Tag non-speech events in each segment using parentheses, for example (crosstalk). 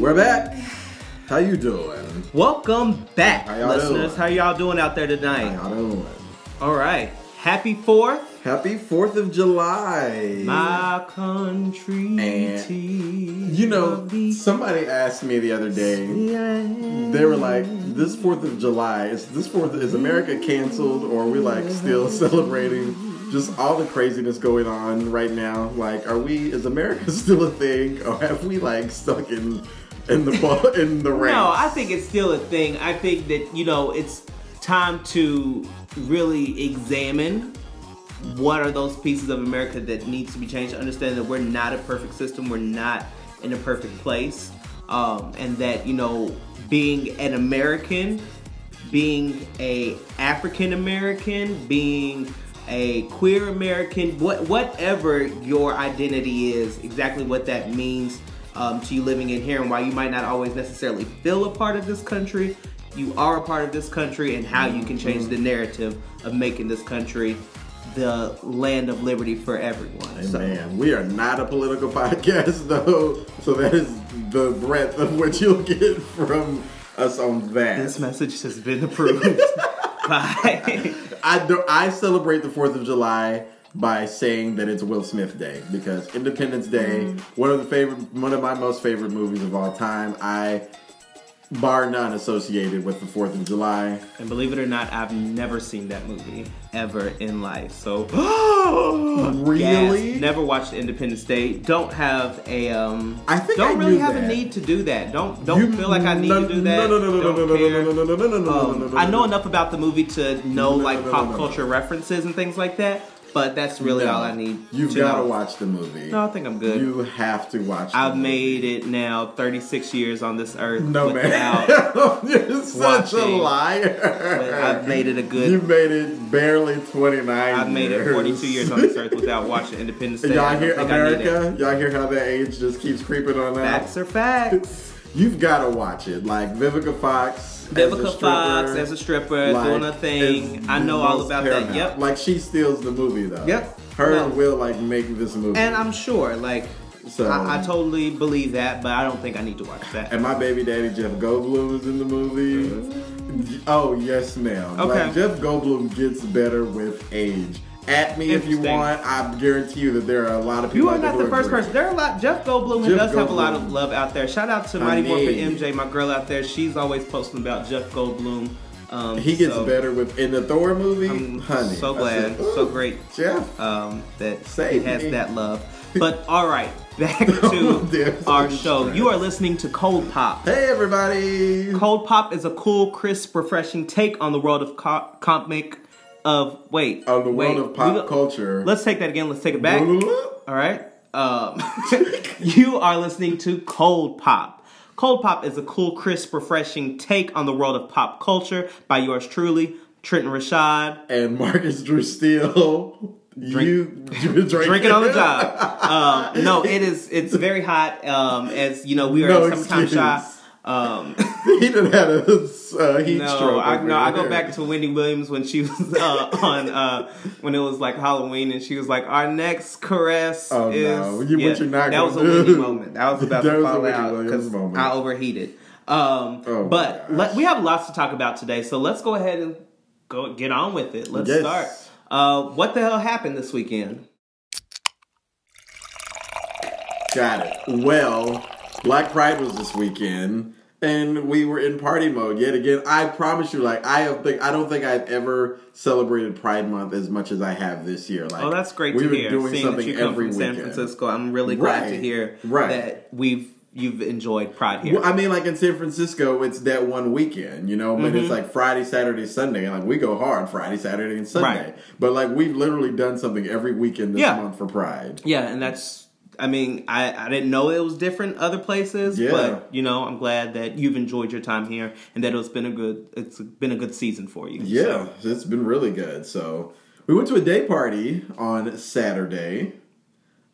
We're back. How you doing? Welcome back, How y'all listeners. doing? How y'all doing out there tonight? How doing? All right. Happy Fourth, Happy Fourth of July. my country. And, You know, somebody asked me the other day. They were like, "This Fourth of July is this Fourth is America canceled, or are we like still (laughs) celebrating just all the craziness going on right now? Like, are we? Is America (laughs) still a thing, or have we like stuck in in the (laughs) in the race? No, I think it's still a thing. I think that, you know, it's time to really examine what are those pieces of America that needs to be changed. Understand that we're not a perfect system. We're not in a perfect place. Um, and that, you know, being an American, being a African American, being a queer American, what whatever your identity is, exactly what that means um, to you living in here, and why you might not always necessarily feel a part of this country, you are a part of this country, and how you can change the narrative of making this country the land of liberty for everyone. So- Man, we are not a political (laughs) podcast though, so that is the breadth of what you'll get from us on that. This message has been approved (laughs) by. I I celebrate the Fourth of July by saying that it's Will Smith Day because Independence Day, Mm-hmm. one of the favorite, one of my most favorite movies of all time. I, bar none, associated with the Fourth of July. And believe it or not, I've never seen that movie ever in life. So Really? Gas. Never watched Independence Day. Don't have a um. I think don't I really have that. a need to do that. Don't don't You- feel like I need no, to do that. No, no, no, no, Don't no, no, care. no, no, no, no, no, no, Um, no, no, I know no. enough about the movie to know No, no, like no, pop no, no. culture references and things like that. But that's really No. all I need. You've got to watch the movie. No, I think I'm good. You have to watch. I've made it now 36 years on this earth. No without, man, (laughs) you're such a watching. liar. I've made it a good. You've made it barely 29 I've made it 42 years on this earth without (laughs) watching Independence Day. Y'all hear think I need it. America? Y'all hear how that age just keeps creeping on out? Facts are facts. (laughs) You've got to watch it. Like Vivica Fox. As a Fox as a stripper like, doing a thing. I know all about paramount. that. Yep. Like she steals the movie though. Yep. Her No. Will like make this movie. And I'm sure, like, So- I, I totally believe that, but I don't think I need to watch that. And my baby daddy Jeff Goldblum is in the movie. Oh yes, ma'am. Okay. Like Jeff Goldblum gets better with age. At me if you want. I guarantee you that there are a lot of people. You are not the first agree. person. There are a lot. Jeff Goldblum Jeff does have a lot of love out there. Shout out to Mighty Morphin MJ, my girl out there. She's always posting about Jeff Goldblum. Um, He gets so better with in the Thor movie, I'm honey. so glad, said, so great Jeff. um, that Save he has me. that love. (laughs) But all right, back (laughs) Oh, to damn, our show. You are listening to Cold Pop. Hey everybody. Cold Pop is a cool, crisp, refreshing take on the world of co- comic. Of wait, On the world of pop go- culture. Let's take that again. Let's take it back. (laughs) All right. Um, (laughs) you are listening to Cold Pop. Cold Pop is a cool, crisp, refreshing take on the world of pop culture by yours truly, Trenton Rashad. and Marcus Drew Steele. (laughs) you you drink Drinking on the job. Um, no, it is. It's very hot. Um, as you know, we are No excuse. shop. Um, (laughs) he done had a uh, heat no, stroke. I, no, I go back to Wendy Williams when she was uh, (laughs) on uh, when it was like Halloween, and she was like, "Our next caress Oh, is." no. You- not That was a Wendy moment. That was about (laughs) That to fall out because. I overheated. Um, Oh, but let, we have lots to talk about today, so let's go ahead and go get on with it. Let's Yes. start. Uh, what the hell happened this weekend? Got it. Well, Black Pride was this weekend, and we were in party mode yet again. I promise you, like I don't think I don't think I've ever celebrated Pride Month as much as I have this year. Like, Oh, that's great we to were hear. doing Seeing something that you come every from San weekend. Francisco, I'm really glad to hear Right. that we've you've enjoyed Pride here. Well, I mean, like in San Francisco, it's that one weekend, you know, but Mm-hmm. it's like Friday, Saturday, Sunday, and like we go hard Friday, Saturday, and Sunday. Right. But like we've literally done something every weekend this Yeah. month for Pride. Yeah, and that's. I mean, I, I didn't know it was different other places, Yeah. but you know, I'm glad that you've enjoyed your time here and that it's been a good it's been a good season for you. Yeah, it's been really good. So we went to a day party on Saturday.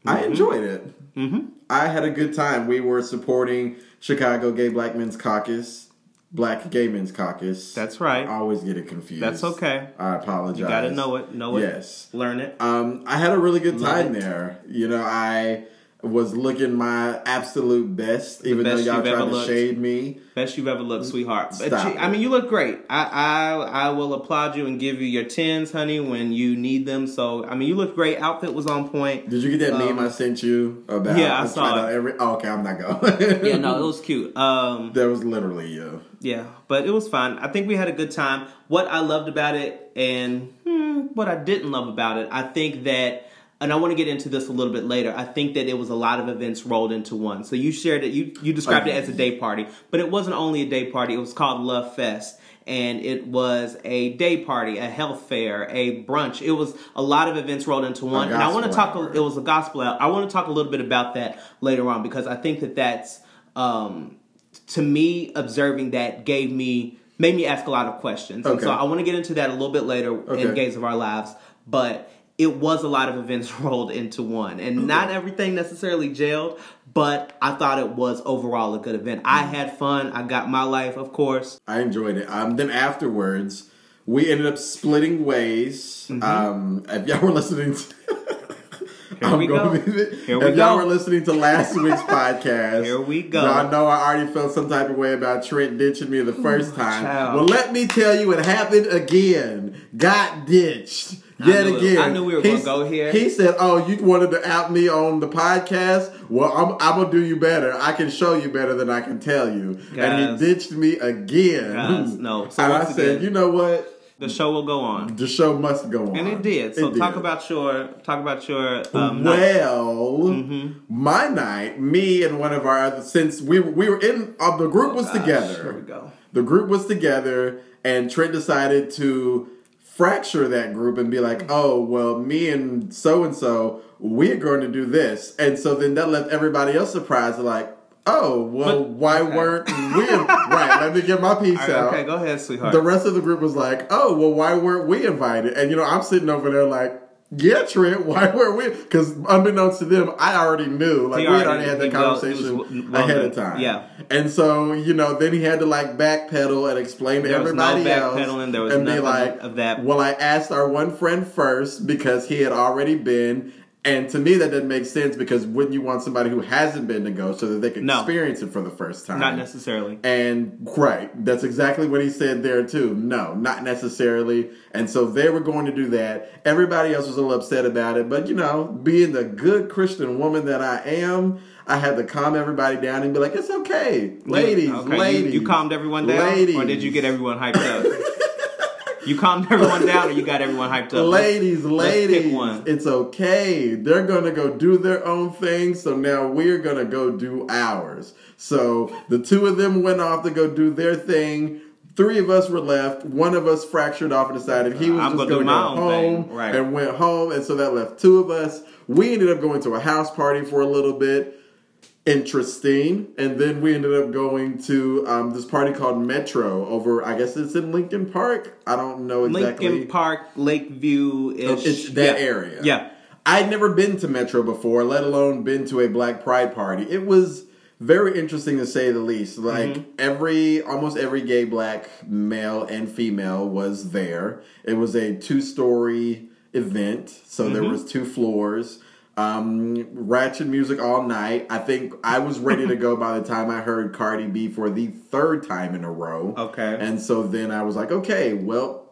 I enjoyed it. Mm-hmm. I had a good time. We were supporting Chicago Gay Black Men's Caucus. Black Gay Men's Caucus. That's right. I always get it confused. That's okay. I apologize. You gotta know it. Know it. Yes. Learn it. Um, I had a really good time there. You know, I was looking my absolute best, even best though y'all tried to looked. shade me. Best you've ever looked, sweetheart. But Stop you- I mean, you look great. I, I I will applaud you and give you your tens, honey, when you need them. So I mean, you look great. Outfit was on point. Did you get that meme Um, I sent you about? yeah, I saw it. Every, oh, okay, I'm not going. Yeah, no, (laughs) it was cute. Um, that was literally you. Yeah, but it was fun. I think we had a good time. What I loved about it and hmm, what I didn't love about it, I think that, and I want to get into this a little bit later. I think that it was a lot of events rolled into one. So you shared it, you you described it as a day party, but it wasn't only a day party. It was called Love Fest. And it was a day party, a health fair, a brunch. It was a lot of events rolled into one. And I want to talk. hour. It was a gospel hour. I want to talk a little bit about that later on because I think that that's um, to me, observing that gave me made me ask a lot of questions. And Okay. so I want to get into that a little bit later Okay. in Gays of Our Lives. But it was a lot of events (laughs) rolled into one. And not everything necessarily gelled, but I thought it was overall a good event. I Mm. had fun. I got my life, of course. I enjoyed it. Um, then afterwards, we ended up splitting ways. Mm-hmm. Um, if y'all were listening to. I'm we go. be Here if we y'all go. were listening to last (laughs) week's podcast, Here we go. Y'all know I already felt some type of way about Trent ditching me the first time. child. Well, let me tell you, it happened again. Got ditched I yet it- again. I knew we were gonna go here. He said, "Oh, you wanted to out me on the podcast? Well, I'm, I'm gonna do you better. I can show you better than I can tell you." Guys. and he ditched me again. Guys, no. (laughs) So and I said, again- "You know what? The show will go on. The show must go on." And it did. So It talk did. about your talk about your um, well, Mm-hmm. my night, me and one of our other, since we we were in, uh, the group was Gosh, together. Here we go. The group was together, and Trent decided to fracture that group and be like, mm. "Oh, well, me and so and so, we're going to do this," and so then that left everybody else surprised, like, "Oh, well, But- why okay. weren't we?" (laughs) right. Let me get my piece right, out. okay, go ahead, sweetheart. The rest of the group was like, "Oh, well, why weren't we invited?" And you know, I'm sitting over there like, "Yeah, Trent, why weren't we?" Because unbeknownst to them, I already knew. Like we had already- already had that he well- conversation well ahead of time. Yeah. And so you know, then he had to like backpedal and explain to There was no everybody else, backpedaling, there was and be like, of that. Well, I asked our one friend first because he had already been. And to me, that doesn't make sense because wouldn't you want somebody who hasn't been to go so that they can No. experience it for the first time? Not necessarily. And right, that's exactly what he said there too. No, not necessarily. And so they were going to do that. Everybody else was a little upset about it, but you know, being the good Christian woman that I am, I had to calm everybody down and be like, "It's okay, ladies, Okay, ladies." You, you calmed everyone down, ladies. or did you get everyone hyped up? (laughs) you calmed everyone down, or you got everyone hyped up? Ladies, let's ladies, one. it's okay. They're gonna go do their own thing, so now we're gonna go do ours. So the two of them went off to go do their thing. Three of us were left. One of us fractured off and decided he was I'm just gonna my go home thing, right. and went home, and so that left two of us. We ended up going to a house party for a little bit interesting. And then we ended up going to um, this party called Metro over, I guess it's in Lincoln Park. I don't know exactly. Lincoln Park, Lakeview ish. It's that area. Yeah. I'd never been to Metro before, let alone been to a Black Pride party. It was very interesting to say the least. Like Mm-hmm. every, almost every gay black male and female was there. It was a two-story event, so there Mm-hmm. was two floors. Um, ratchet music all night. I think I was ready to go by the time I heard Cardi B for the third time in a row. Okay. And so then I was like, okay, well,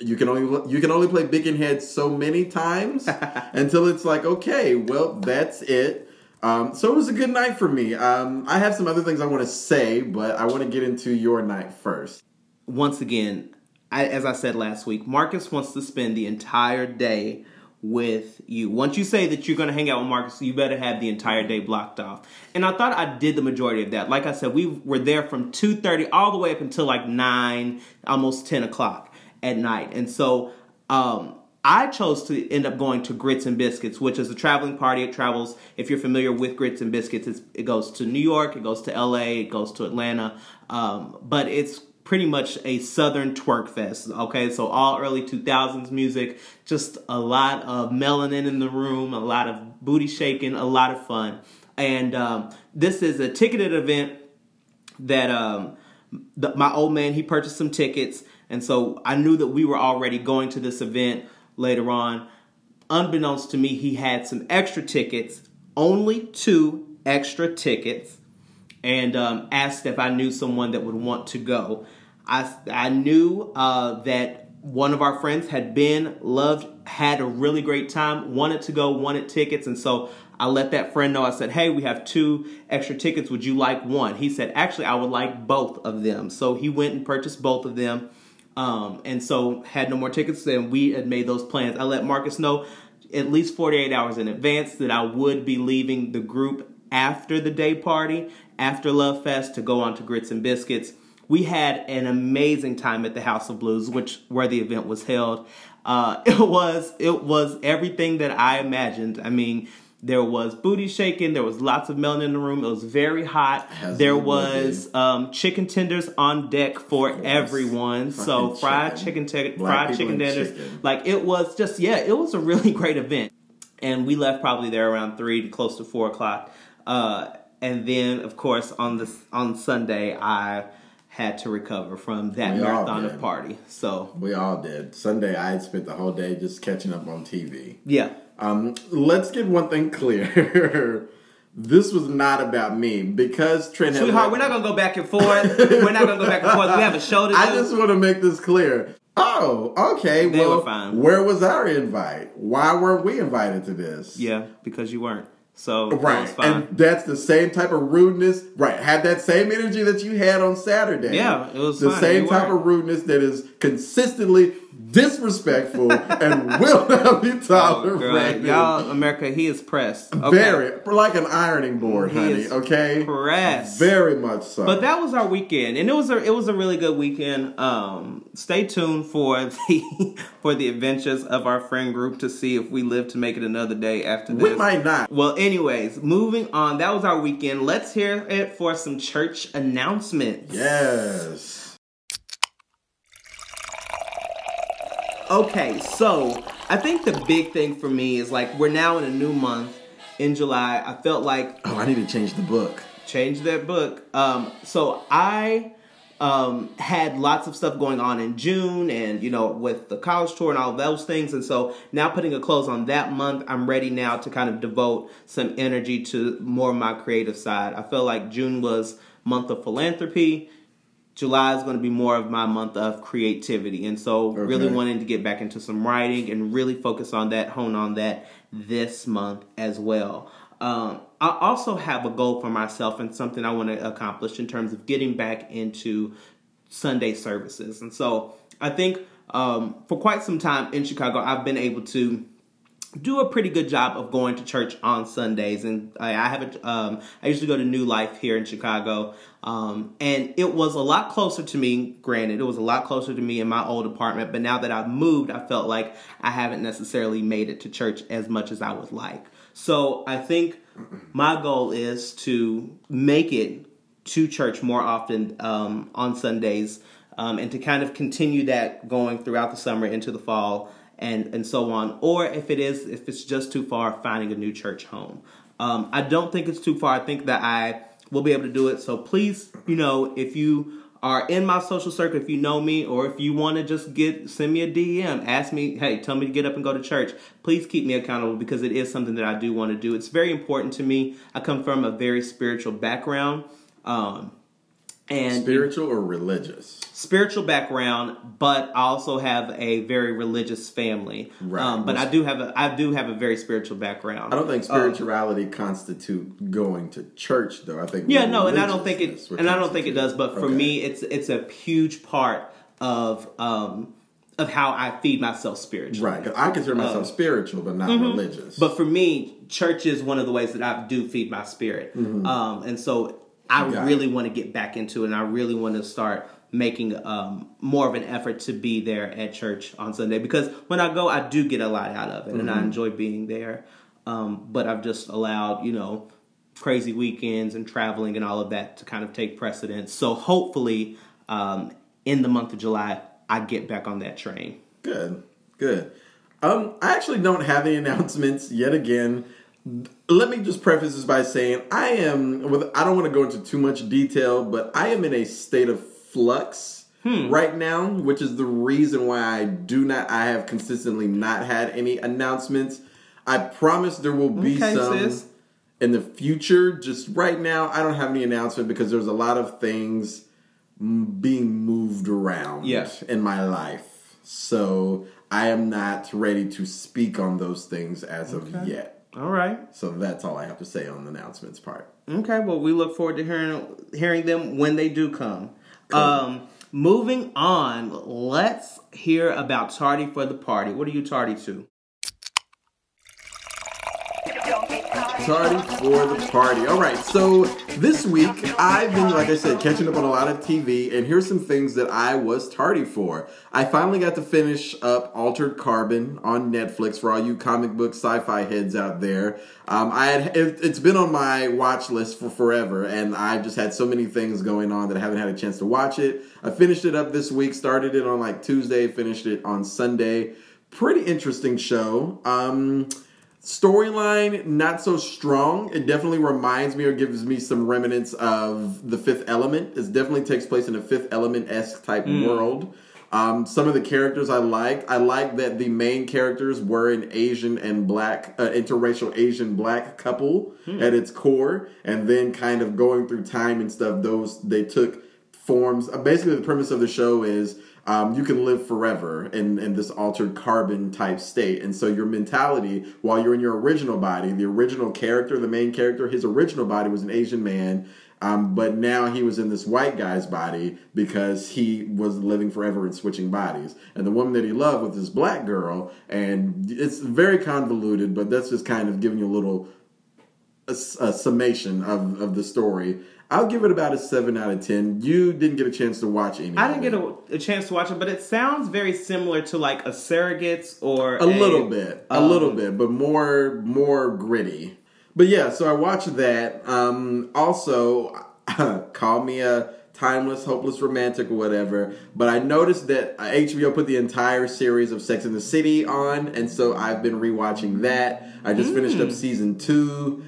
you can only you can only play Bickenhead so many times (laughs) until it's like, okay, well, that's it. Um, so it was a good night for me. Um, I have some other things I want to say, but I want to get into your night first. Once again, I, as I said last week, Marcus wants to spend the entire day with you. Once you say that you're going to hang out with Marcus, you better have the entire day blocked off. And I thought I did the majority of that. Like I said, we were there from 2.30 all the way up until like 9, almost 10 o'clock at night. And so um, I chose to end up going to Grits and Biscuits, which is a traveling party. It travels, if you're familiar with Grits and Biscuits, it's, it goes to New York, it goes to LA, it goes to Atlanta. Um, but it's pretty much a southern twerk fest. Okay, so all early 2000s music, just a lot of melanin in the room, a lot of booty shaking, a lot of fun. And um, this is a ticketed event that um, the, my old man he purchased some tickets, and so I knew that we were already going to this event later on. Unbeknownst to me, he had some extra tickets, only two extra tickets, and um, asked if I knew someone that would want to go. I I knew uh, that one of our friends had been, loved, had a really great time, wanted to go, wanted tickets, and so I let that friend know. I said, "Hey, we have two extra tickets. Would you like one?" He said, "Actually, I would like both of them." So he went and purchased both of them, um, and so had no more tickets. And we had made those plans. I let Marcus know at least 48 hours in advance that I would be leaving the group after the day party, after Love Fest, to go on to Grits and Biscuits we had an amazing time at the House of Blues, which where the event was held. Uh, (laughs) it was it was everything that I imagined. I mean, there was booty shaking. There was lots of melon in the room. It was very hot. There was um, chicken tenders on deck for everyone. So fried chicken, chicken fried chicken tenders. Chicken. Like it was just yeah, it was a really (laughs) great event. And we left probably there around three to close to four o'clock. Uh, and then of course on the on Sunday I had to recover from that we marathon of party. So we all did. Sunday, I spent the whole day just catching up on TV. Yeah. Um, let's get one thing clear. (laughs) this was not about me because Trent. Sweetheart, we're not gonna go back and forth. we're not gonna go back and forth. We have a show to do. I just want to make this clear. Oh, okay. They well, fine. where was our invite? Why weren't we invited to this? Yeah, because you weren't. So right, and that's the same type of rudeness. Right, had that same energy that you had on Saturday. Yeah, it was the fine. same type of rudeness that is consistently disrespectful and (laughs) will not be tolerated. Oh, Y'all, America, he is pressed. Okay. Very, like an ironing board, he honey. okay, pressed. Very much so. But that was our weekend, and it was a it was a really good weekend. Um, stay tuned for (laughs) the for the adventures of our friend group to see if we live to make it another day after this. We might not. Well, anyways, moving on. That was our weekend. Let's hear it for some church announcements. Yes. Okay, so I think the big thing for me is like we're now in a new month in July. I felt like (clears throat) oh, I need to change the book. Change that book. Um, so I um, had lots of stuff going on in June, and you know, with the college tour and all those things. And so now, putting a close on that month, I'm ready now to kind of devote some energy to more of my creative side. I feel like June was month of philanthropy. July is going to be more of my month of creativity. And so, okay. really wanting to get back into some writing and really focus on that, hone on that this month as well. Um, I also have a goal for myself and something I want to accomplish in terms of getting back into Sunday services. And so, I think um, for quite some time in Chicago, I've been able to do a pretty good job of going to church on Sundays, and I, I have a, um, I usually go to New Life here in Chicago, um, and it was a lot closer to me. Granted, it was a lot closer to me in my old apartment, but now that I've moved, I felt like I haven't necessarily made it to church as much as I would like. So I think my goal is to make it to church more often um, on Sundays, um, and to kind of continue that going throughout the summer into the fall and and so on. Or if it is, if it's just too far, finding a new church home. Um, I don't think it's too far. I think that I will be able to do it. So please, you know, if you are in my social circle, if you know me, or if you want to just get send me a DM, ask me, hey, tell me to get up and go to church. Please keep me accountable because it is something that I do want to do. It's very important to me. I come from a very spiritual background. Um, and spiritual or religious spiritual background but i also have a very religious family right um, but i do have a i do have a very spiritual background i don't think spirituality um, constitute going to church though i think yeah no and i don't think it and i don't think it does but for okay. me it's it's a huge part of um of how I feed myself spiritually. Right. I consider myself um, spiritual, but not mm-hmm. religious. But for me, church is one of the ways that I do feed my spirit. Mm-hmm. Um, and so I Got really want to get back into it, and I really want to start making um, more of an effort to be there at church on Sunday because when I go, I do get a lot out of it, mm-hmm. and I mm-hmm. enjoy being there. Um, but I've just allowed, you know, crazy weekends and traveling and all of that to kind of take precedence. So hopefully, um, in the month of July, I get back on that train. Good, good. Um, I actually don't have any (laughs) announcements yet again let me just preface this by saying I am with I don't want to go into too much detail, but I am in a state of flux hmm. right now, which is the reason why I do not. I have consistently not had any announcements. I promise there will be Okay, some sis. in the future. Just right now, I don't have any announcement because there's a lot of things being moved around Yeah. in my life. So I am not ready to speak on those things as of yet. All right. So that's all I have to say on the announcements part. Okay, well, we look forward to hearing hearing them when they do come. Um, moving on, let's hear about Tardy for the Party. What are you tardy to? Tardy for the party. All right, so this week I've been, like I said, catching up on a lot of TV, and here's some things that I was tardy for. I finally got to finish up Altered Carbon on Netflix for all you comic book sci-fi heads out there. Um, I had it, it's been on my watch list for forever, and I've just had so many things going on that I haven't had a chance to watch it. I finished it up this week, started it on like Tuesday, finished it on Sunday. Pretty interesting show. Um, Storyline not so strong. It definitely reminds me or gives me some remnants of the Fifth Element. It definitely takes place in a Fifth Element esque type world. Um, some of the characters I liked. I like that the main characters were an Asian and black, uh, interracial Asian black couple at its core, and then kind of going through time and stuff. Those they took forms. Uh, basically, the premise of the show is um, you can live forever in, in this altered carbon type state. And so your mentality, while you're in your original body, the original character, the main character, his original body was an Asian man. Um, but now he was in this white guy's body because he was living forever and switching bodies. And the woman that he loved was this black girl. And it's very convoluted, but that's just kind of giving you a little a, a summation of, of the story. I'll give it about a seven out of ten. You didn't get a chance to watch any. I didn't get a, a chance to watch it, but it sounds very similar to like a Surrogates or a little bit, a um, little bit, but more more gritty. But yeah, so I watched that. Um, also, (laughs) call me a timeless, hopeless romantic or whatever. But I noticed that HBO put the entire series of Sex in the City on, and so I've been rewatching that. I just finished up season two.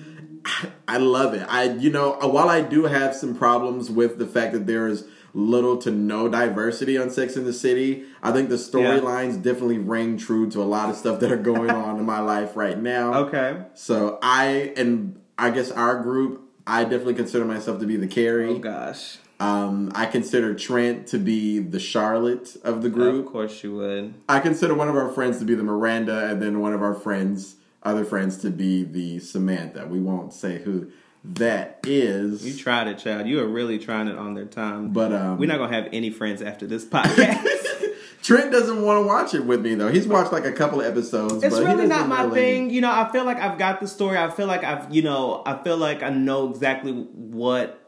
(coughs) I love it. I, you know, uh, while I do have some problems with the fact that there is little to no diversity on Sex in the City, I think the storylines definitely ring true to a lot of stuff that are going (laughs) on in my life right now. Okay. So I and I guess our group, I definitely consider myself to be the Carrie. Oh gosh. Um, I consider Trent to be the Charlotte of the group. Of course you would. I consider one of our friends to be the Miranda, and then one of our friends, other friends, to be the Samantha. We won't say who that is. You tried it, child. You are really trying it on their time. But, um, we're not gonna have any friends after this podcast. (laughs) Trent doesn't want to watch it with me though. He's watched like a couple of episodes. it's really not my really- thing. You know, I feel like I've got the story. I feel like I've, you know, I feel like I know exactly what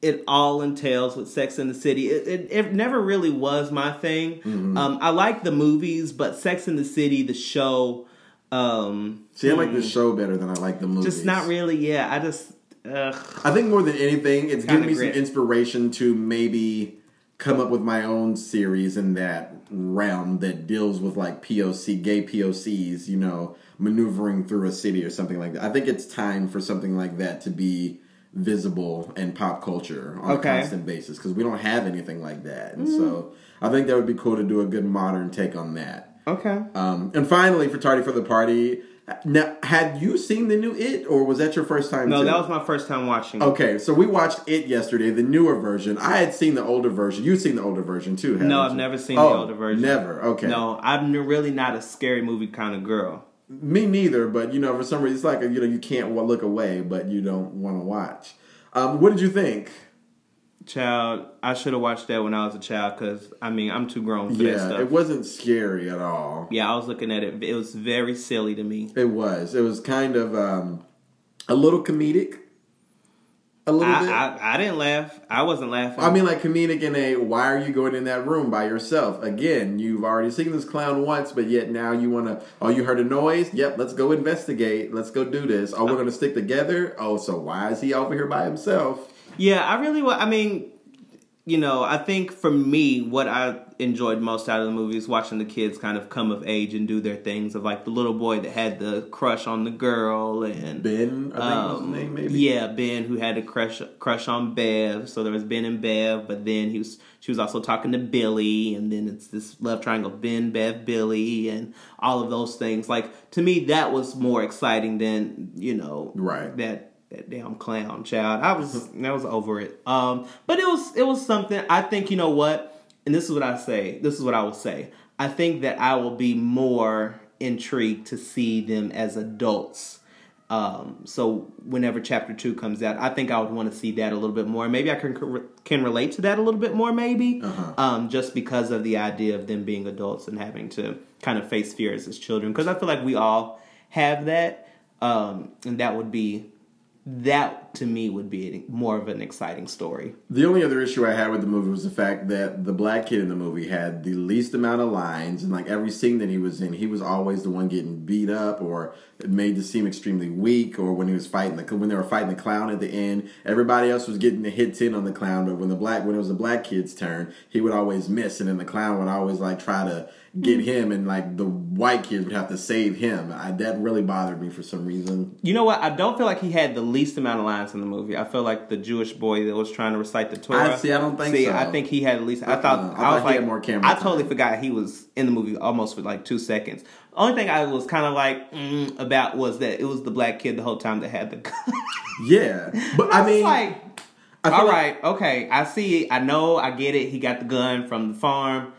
it all entails with Sex in the City. It, it, it never really was my thing. Mm-hmm. Um, I like the movies, but Sex in the City, the show, um, See, I like the show better than I like the movie. just not really. Yeah, I just. Ugh. I think more than anything, it's given me grit. some inspiration to maybe come up with my own series in that realm that deals with like POC, gay POCs, you know, maneuvering through a city or something like that. I think it's time for something like that to be visible in pop culture on Okay. a constant basis because we don't have anything like that. And so I think that would be cool to do a good modern take on that. Okay. Um, and finally, for Tardy for the Party, now, had you seen the new It or was that your first time? No, too? that was my first time watching. it. Okay, so we watched it yesterday, the newer version. I had seen the older version. You've seen the older version too, haven't No, you? I've never seen the Oh, older version. Never. Okay. No, I'm really not a scary movie kind of girl. Me neither. But you know, for some reason, it's like you know, you can't look away, but you don't want to watch. Um, what did you think? Child, I should have watched that when I was a child because I mean I'm too grown for that Yeah, stuff. it wasn't scary at all. yeah, I was looking at it. It was very silly to me. It was. It was kind of um, a little comedic. A little bit. I, I I didn't laugh. I wasn't laughing. I mean, like comedic in a why are you going in that room by yourself? Again, you've already seen this clown once, but yet now you want to. Oh, you heard a noise? Yep, let's go investigate. Let's go do this. Oh, we're going to stick together. Oh, so why is he over here by himself? Yeah, I really. wa- I mean, you know, I think for me, what I enjoyed most out of the movie is watching the kids kind of come of age and do their things. Of like the little boy that had the crush on the girl, and Ben, I think um, name, maybe. Yeah, Ben, who had a crush crush on Bev. So there was Ben and Bev, but then he was she was also talking to Billy, and then it's this love triangle: Ben, Bev, Billy, and all of those things. Like to me, that was more exciting than you know, right? That that damn clown child. I was (laughs) I was over it. Um, but it was it was something. I think you know what, and this is what I say. This is what I will say. I think that I will be more intrigued to see them as adults. Um, so whenever chapter two comes out, I think I would want to see that a little bit more. Maybe I can can relate to that a little bit more, maybe, uh-huh. um, just because of the idea of them being adults and having to kind of face fears as children. Because I feel like we all have that, um, and that would be that to me would be more of an exciting story. The only other issue I had with the movie was the fact that the black kid in the movie had the least amount of lines, and like every scene that he was in, he was always the one getting beat up or made to seem extremely weak. Or when he was fighting the when they were fighting the clown at the end, everybody else was getting the hits in on the clown, but when the black when it was the black kid's turn, he would always miss, and then the clown would always like try to get hmm. him, and like the white kids would have to save him. I, that really bothered me for some reason. You know what? I don't feel like he had the least amount of lines in the movie. I feel like the Jewish boy that was trying to recite the Torah. I see. I don't think see, so. I think he had at least. I thought. Uh, I, I was like more camera. I totally forgot he was in the movie almost for like two seconds. Only thing I was kind of like mm, about was that it was the black kid the whole time that had the gun. (laughs) yeah, but I, I mean, like, all right, like, okay, I see. I know. I get it. He got the gun from the farm.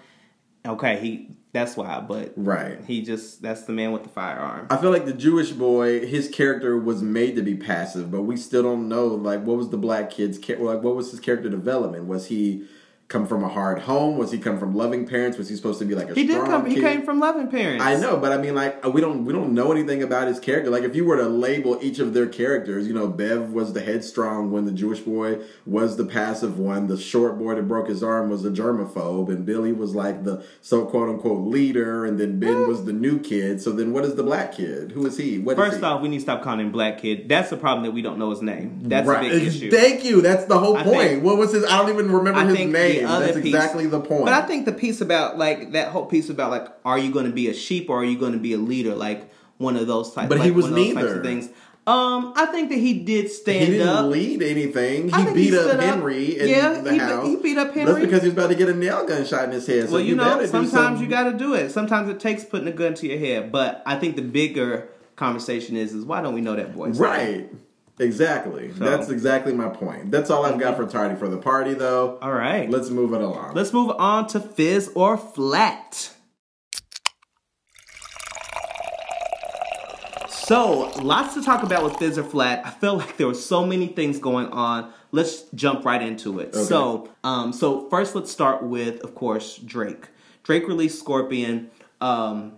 Okay, he that's why, but right, he just that's the man with the firearm. I feel like the Jewish boy, his character was made to be passive, but we still don't know like what was the black kid's like what was his character development? Was he come from a hard home? Was he come from loving parents? Was he supposed to be like a he did come? Kid? He came from loving parents. I know, but I mean, like we don't we don't know anything about his character. Like if you were to label each of their characters, you know, Bev was the headstrong one, the Jewish boy was the passive one, the short boy that broke his arm was the germaphobe, and Billy was like the so quote unquote leader, and then Ben mm. was the new kid. So then, what is the black kid? Who is he? What First is he? off, we need to stop calling him black kid. That's the problem that we don't know his name. That's right. a big issue. Thank you. That's the whole point. Think, what was his? I don't even remember I his name That's piece, exactly the point. But I think the piece about like that whole piece about like, are you going to be a sheep or are you going to be a leader? Like one of those types. But like, he was neither. things. Um, I think that he did stand he didn't up. lead anything. He beat he up Henry up. in yeah, the he, house. He beat up Henry. That's because he was about to get a nail gun shot in his head. So well, you, you know, sometimes you got to do it. Sometimes it takes putting a gun to your head. But I think the bigger conversation is, is why don't we know that voice? Right. Exactly. So. That's exactly my point. That's all I've got for Tardy for the Party, though. All right. Let's move it along. Let's move on to Fizz or Flat. So, lots to talk about with Fizz or Flat. I feel like there were so many things going on. Let's jump right into it. Okay. So, um, so first, let's start with, of course, Drake. Drake released Scorpion um,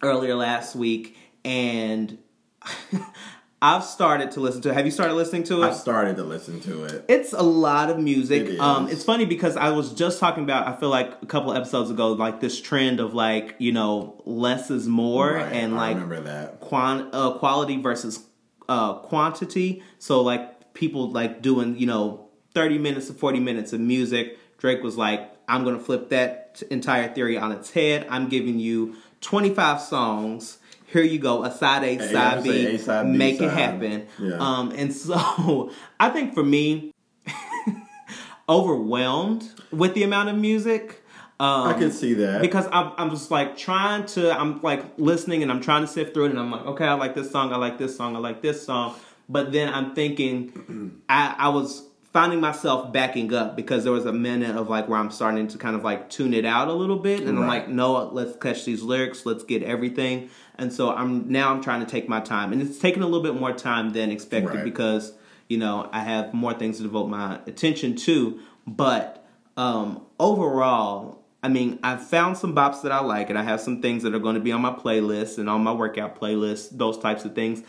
earlier last week, and (laughs) I've started to listen to it. Have you started listening to it? I've started to listen to it. It's a lot of music. It um, it's funny because I was just talking about, I feel like a couple episodes ago, like this trend of like, you know, less is more right. and like remember that. Quant, uh, quality versus uh, quantity. So like people like doing, you know, 30 minutes to 40 minutes of music. Drake was like, I'm going to flip that entire theory on its head. I'm giving you 25 songs here you go, a side A, side, B, a, side B, make side. it happen. Yeah. Um, and so (laughs) I think for me, (laughs) overwhelmed with the amount of music. Um, I can see that because I'm, I'm just like trying to I'm like listening and I'm trying to sift through it and I'm like okay I like this song I like this song I like this song but then I'm thinking (clears throat) I, I was finding myself backing up because there was a minute of like where I'm starting to kind of like tune it out a little bit and right. I'm like no let's catch these lyrics let's get everything and so I'm now I'm trying to take my time, and it's taking a little bit more time than expected right. because you know I have more things to devote my attention to. But um, overall, I mean, I've found some bops that I like, and I have some things that are going to be on my playlist and on my workout playlist, those types of things.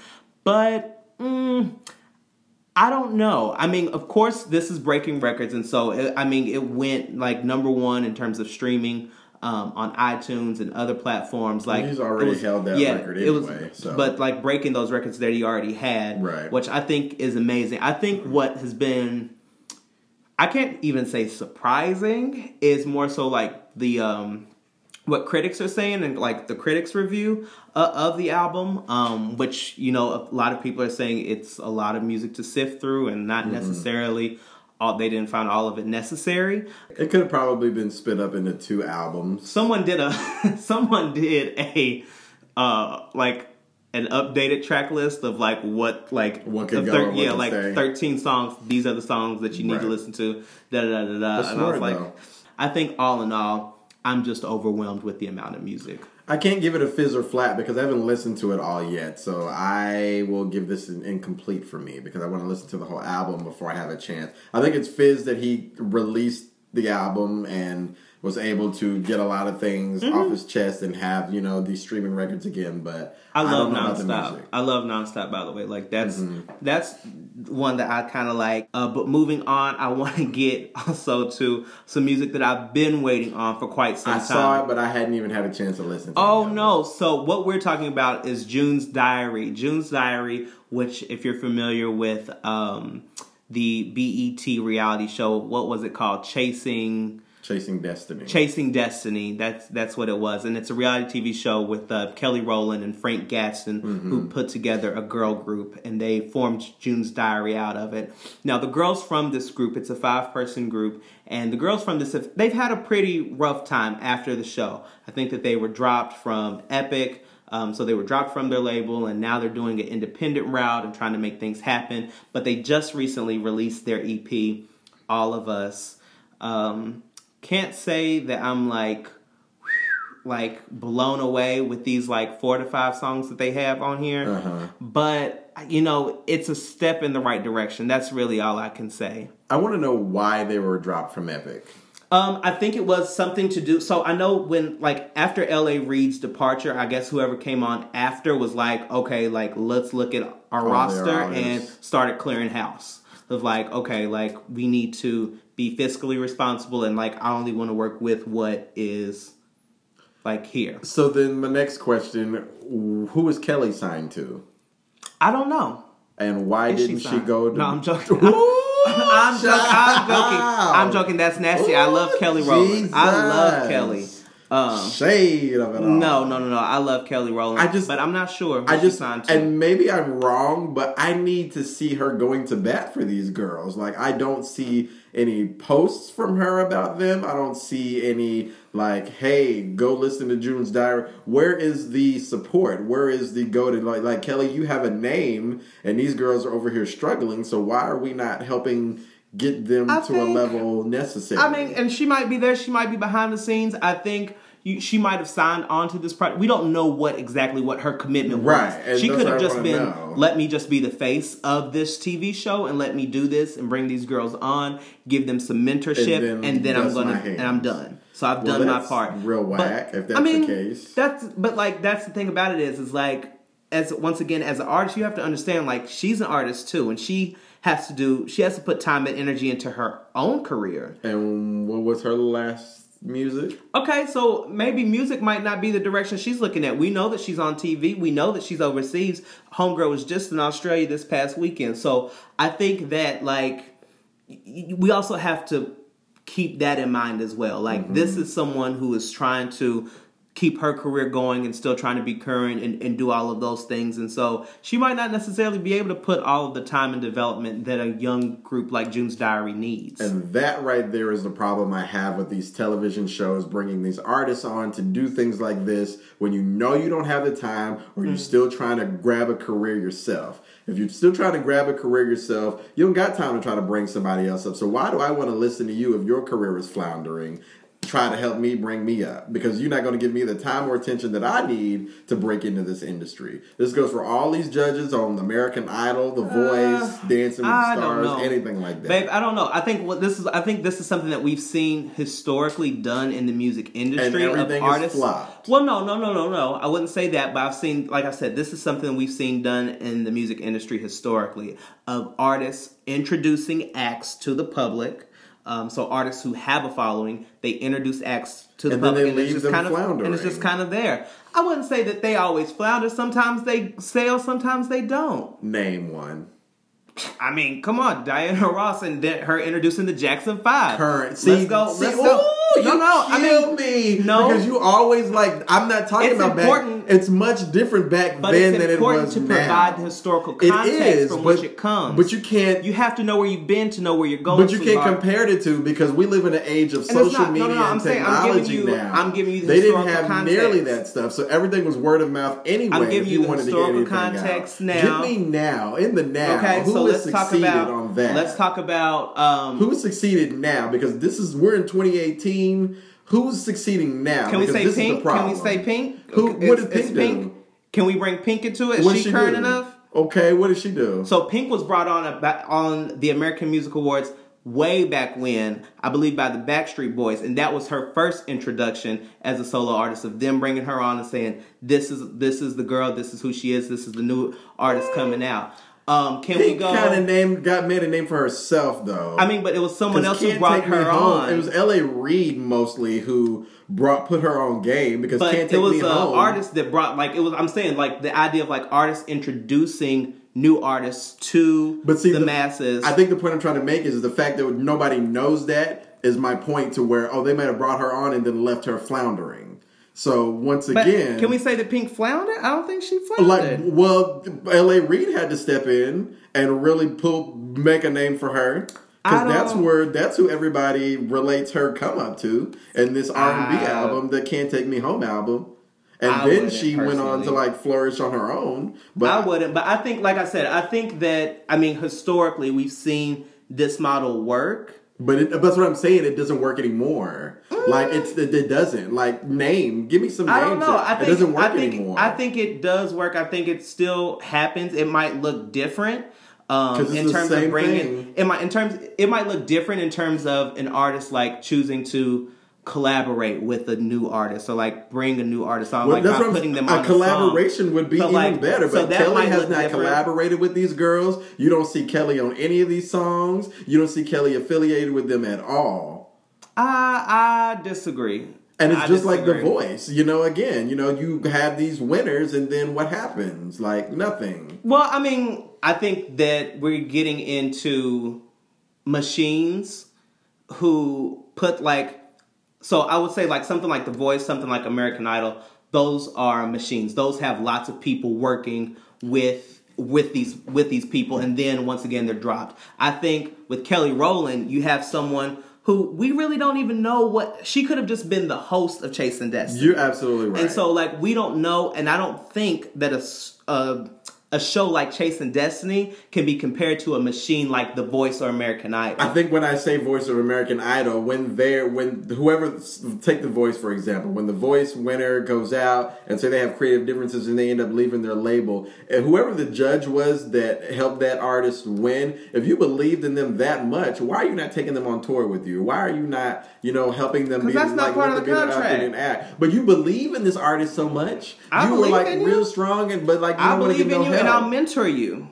But mm, I don't know. I mean, of course, this is breaking records, and so it, I mean, it went like number one in terms of streaming um, on iTunes and other platforms. Like he's already was, held that yeah, record anyway. It was, so. But like breaking those records that he already had, right. which I think is amazing. I think what has been I can't even say surprising. Is more so like the um, what critics are saying and like the critics review uh, of the album, um, which you know a lot of people are saying it's a lot of music to sift through and not Mm-hmm. necessarily. All, they didn't find all of it necessary. It could have probably been split up into two albums. Someone did a (laughs) someone did a uh like an updated track list of like what like What could go yeah like stay. 13 songs these are the songs that you need to listen to da da da da and I was like though. I think all in all I'm just overwhelmed with the amount of music I can't give it a fizz or flat because I haven't listened to it all yet. So I will give this an incomplete for me because I want to listen to the whole album before I have a chance. I think it's fizz that he released the album and was able to get a lot of things Mm-hmm. off his chest and have you know these streaming records again. But I love don't know about the nonstop. I love nonstop. By the way, like that's Mm-hmm. that's one that I kind of like. Uh, but moving on, I want to (laughs) get also to some music that I've been waiting on for quite some I time. I saw it, but I hadn't even had a chance to listen. to Oh no! So what we're talking about is June's Diary. June's Diary, which, if you're familiar with um, the BET reality show, what was it called? Chasing. Chasing Destiny. Chasing Destiny. That's that's what it was, and it's a reality TV show with uh, Kelly Rowland and Frank Gatson, who put together a girl group, and they formed June's Diary out of it. Now, the girls from this group, it's a five person group, and the girls from this, they've had a pretty rough time after the show. I think that they were dropped from Epic. Um, so they were dropped from their label, and now they're doing an independent route and trying to make things happen. But they just recently released their EP, All of Us. Um, can't say that I'm like like blown away with these like four to five songs that they have on here, Uh-huh. but you know it's a step in the right direction. That's really all I can say. I want to know why they were dropped from Epic. Um, I think it was something to do. So I know when, like, after L.A. Reid's departure, I guess whoever came on after was like, okay, like, let's look at our their roster and started clearing house. Of like, okay, like, we need to be fiscally responsible and, like, I only want to work with what is, like, here. So then, my next question: Who is Kelly signed to, I don't know. and why Is didn't she, signed? go? To... No, I'm joking. (laughs) Ooh, I'm, joking. I'm joking. I'm joking. That's nasty. I love Kelly Rowland. I love Kelly. Um, Shade of it all. No, no, no, no. I love Kelly Rowland. I just- but I'm not sure. Who I she just signed to. and maybe I'm wrong, but I need to see her going to bat for these girls. Like I don't see any posts from her about them. I don't see any like, hey, go listen to June's diary. Where is the support? Where is the go to like like Kelly, you have a name and these girls are over here struggling, so why are we not helping get them I to a level necessary? I mean, and she might be there. She might be behind the scenes. I think. You, she might have signed on to this project. We don't know what exactly what her commitment was. Right, and She could have just been, know. let me just be the face of this TV show and let me do this and bring these girls on, give them some mentorship, And and then then, I'm gonna and I'm done. So I've Well, done my part. real But, whack, if that's I mean, the case. That's but like that's the thing about it is is like as once again as an artist you have to understand like she's an artist too and she has to do she has to put time and energy into her own career. and what was her last music? Okay, so maybe music might not be the direction she's looking at. We know that she's on TV. We know that she's overseas. Homegirl was just in Australia this past weekend. So I think that like we also have to keep that in mind as well. Like mm-hmm. this is someone who is trying to keep her career going and still trying to be current and, and do all of those things. And so she might not necessarily be able to put all of the time and development that a young group like June's Diary needs. And that right there is the problem I have with these television shows bringing these artists on to do things like this when you know you don't have the time or you're mm. still trying to grab a career yourself. If you're still trying to grab a career yourself, you don't got time to try to bring somebody else up. So why do I want to listen to you if your career is floundering? Try to help me bring me up because you're not going to give me the time or attention that I need to break into this industry. This goes for all these judges on American Idol, The uh, Voice, Dancing with I Stars, anything like that. Babe, I don't know. I think what this is. I think this is something that we've seen historically done in the music industry And of is artists. flopped. Well, no, no, no, no, no. I wouldn't say that, but I've seen, like I said, this is something we've seen done in the music industry historically of artists introducing acts to the public. Um, so artists who have a following, they introduce acts to the And then public, they and it's just them kind of and it's just kind of there. I wouldn't say that they always flounder. Sometimes they sail, sometimes they don't. Name one. I mean, come on, Diana Ross and her introducing the Jackson Five. Current. See, let's go. see, let's go. Ooh, No, you no. I mean, me. no. because you always like. I'm not talking It's about important- back. It's much different back then than it important was to now. provide the historical context is, from but, which it comes. But you can't. you have to know where you've been to know where you're going. but you can't compare it to because we live in an age of And social not- media no, no, I'm and saying I'm technology giving you- now. I'm giving you the they didn't have context. nearly that stuff, so everything was word of mouth anyway. I'm giving if you the historical context out. now. Give me now in the now. Okay, who so has let's talk about on that? let's talk about um, Who succeeded now? Because this is we're in 2018. Who's succeeding now? Can we Because say this Is the pink? Can we say pink? Who- Is- what did is Pink do? Can we bring pink into it? Is What she, she current do? enough? Okay, what did she do? So Pink was brought on about on the American Music Awards way back when, I believe by the Backstreet Boys, and that was her first introduction as a solo artist of them bringing her on and saying, "This is this is the girl. This is who she is. This is the new artist coming out." Um, can Pink we go? kind of name got made a name for herself though. I mean, but it was someone else who brought Take her on. It was L.A. Reid mostly who brought put her on game because but Can't it was Me an Home. artist that brought like it was. I'm saying like the idea of like artists introducing new artists to But see, the, the- masses. I think the point I'm trying to make is the fact that nobody knows that is my point to where oh they might have brought her on and then left her floundering. So once but again, can we say that Pink floundered? I don't think she floundered. like well L.A. Reid had to step in and really pull make a name for her. Because that's where that's who everybody relates her come up to, and this R and B album, the "Can't Take Me Home" album, and I then she went on to like flourish on her own. But I wouldn't, but I think, like I said, I think that I mean historically we've seen this model work. But it, that's what I'm saying. It doesn't work anymore. Like it's it, it doesn't. Like name, give me some names. I don't know. I it think doesn't work I think, anymore. I think it does work. I think it still happens. It might look different. Um, in terms of bringing thing. it might in terms it might look different in terms of an artist like choosing to collaborate with a new artist or like bring a new artist on Well, like that's I'm- putting them on a on collaboration song. would be So, even like, better. But that Kelly has not different. collaborated with these girls. You don't see Kelly on any of these songs. You don't see Kelly affiliated with them at all. I I disagree. And it's I just like The. Voice. You know, again, you know, you have these winners, and then what happens? Like nothing. Well, I mean, I think that we're getting into machines who put like so I would say like something like The Voice, something like American Idol, those are machines. Those have lots of people working with with these with these people and then once again they're dropped. I think with Kelly Rowland, you have someone who we really don't even know what she could have just been the host of Chasing Destiny. You're absolutely right. And so, like, we don't know, and I don't think that a a, a show like Chasing Destiny can be compared to a machine like The Voice or American Idol. I think when I say Voice of American Idol, when they're when whoever take the Voice for example, when the Voice winner goes out and say they have creative differences and they end up leaving their label, and whoever the judge was that helped that artist win, if you believed in them that much, why are you not taking them on tour with you? Why are you not you know helping them 'Cause be that's not like part of the be their contract. acting and act? But you believe in this artist so much, I you were like in you. real strong, and but like you I don't want to believe give in no you, help. And I'll mentor you.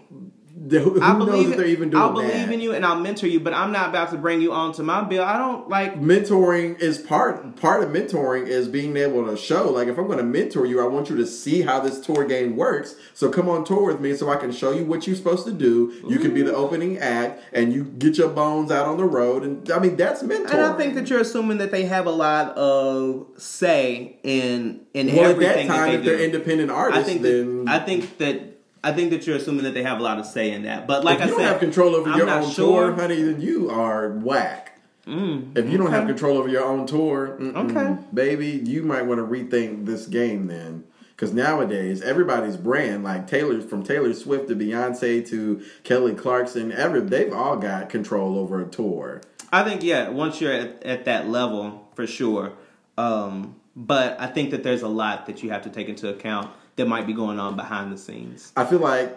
Who, who I knows believe if they're even doing I'll believe that? in you, and I'll mentor you. But I'm not about to bring you onto my bill. I don't like. mentoring is part part of mentoring is being able to show like if i'm going to mentor you i want you to see how this tour game works so come on tour with me so i can show you what you're supposed to do you can be the opening act and you get your bones out on the road and i mean that's mentoring And I think that you're assuming that they have a lot of say in in well at everything that time that if they they're do. independent I artists think then that, I think that I think that you're assuming that they have a lot of say in that. But like if I you said, don't have control over I'm your not own sure. tour honey then you are whack if you don't have control over your own tour Okay. baby you might want to rethink this game then because nowadays everybody's brand like taylor from taylor swift to beyonce to kelly clarkson every they've all got control over a tour I think yeah, once you're at, at that level for sure. Um, but I think that there's a lot that you have to take into account that might be going on behind the scenes. i feel like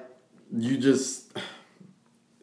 you just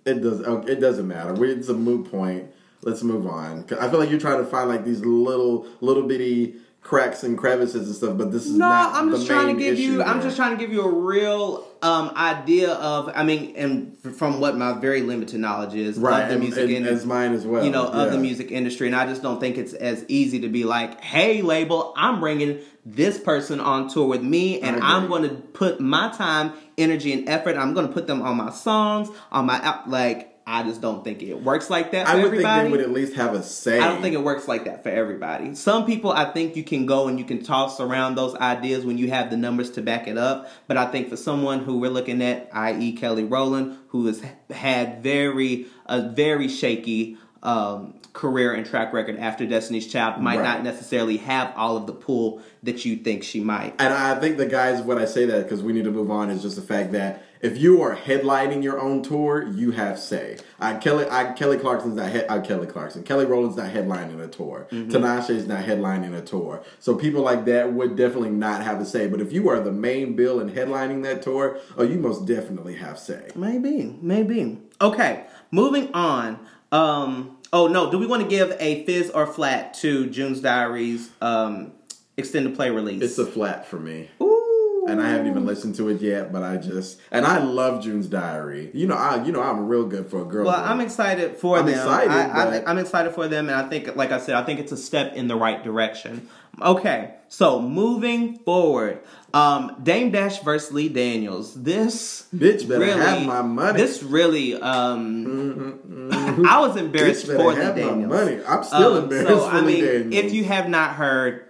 it does it doesn't matter it's a moot point let's move on. i feel like you're trying to find like these little little bitty cracks and crevices and stuff, but this is No, not. I'm the just trying to give you. issue I'm just trying to give you a real um, idea of. I mean, and from what my very limited knowledge is right, of the and, music and, industry, as mine as well. you know, of the music industry, and I just don't think it's as easy to be like, "Hey, label, I'm bringing this person on tour with me, and. I'm going to put my time, energy, and effort. I'm going to put them on my songs, on my app." Like, I just don't think it works like that for I would everybody. think they would at least have a say. I don't think it works like that for everybody. Some people, I think you can go and you can toss around those ideas when you have the numbers to back it up. But I think for someone who we're looking at, i.e., Kelly Rowland, who has had very a very shaky um, career and track record after Destiny's Child, might Right. not necessarily have all of the pull that you think she might. And I think the guys, when I say that, because we need to move on, is just the fact that if you are headlining your own tour, you have say. Uh, Kelly, I, Kelly Clarkson's not head, uh, Kelly Clarkson. Kelly Rowland's not headlining a tour. Mm-hmm. Tinashe's not headlining a tour. So people like that would definitely not have a say. But if you are the main bill and headlining that tour, oh, you most definitely have say. Maybe, maybe. Okay, moving on. Um, oh no, do we want to give a fizz or flat to June's Diary's um, extended play release? It's a flat for me. Ooh. and I haven't even listened to it yet. But I just and I love June's Diary. You know, I you know I'm real good for a girl. Well, group. I'm excited for I'm them. excited, I, I'm excited for them, and I think, like I said, I think it's a step in the right direction. Okay, so moving forward, um, Dame Dash versus Lee Daniels. This Bitch better really, have my money. This really, um, I was embarrassed for Lee my Daniels. money. I'm still Um, embarrassed So for I Lee mean, Daniels. if you have not heard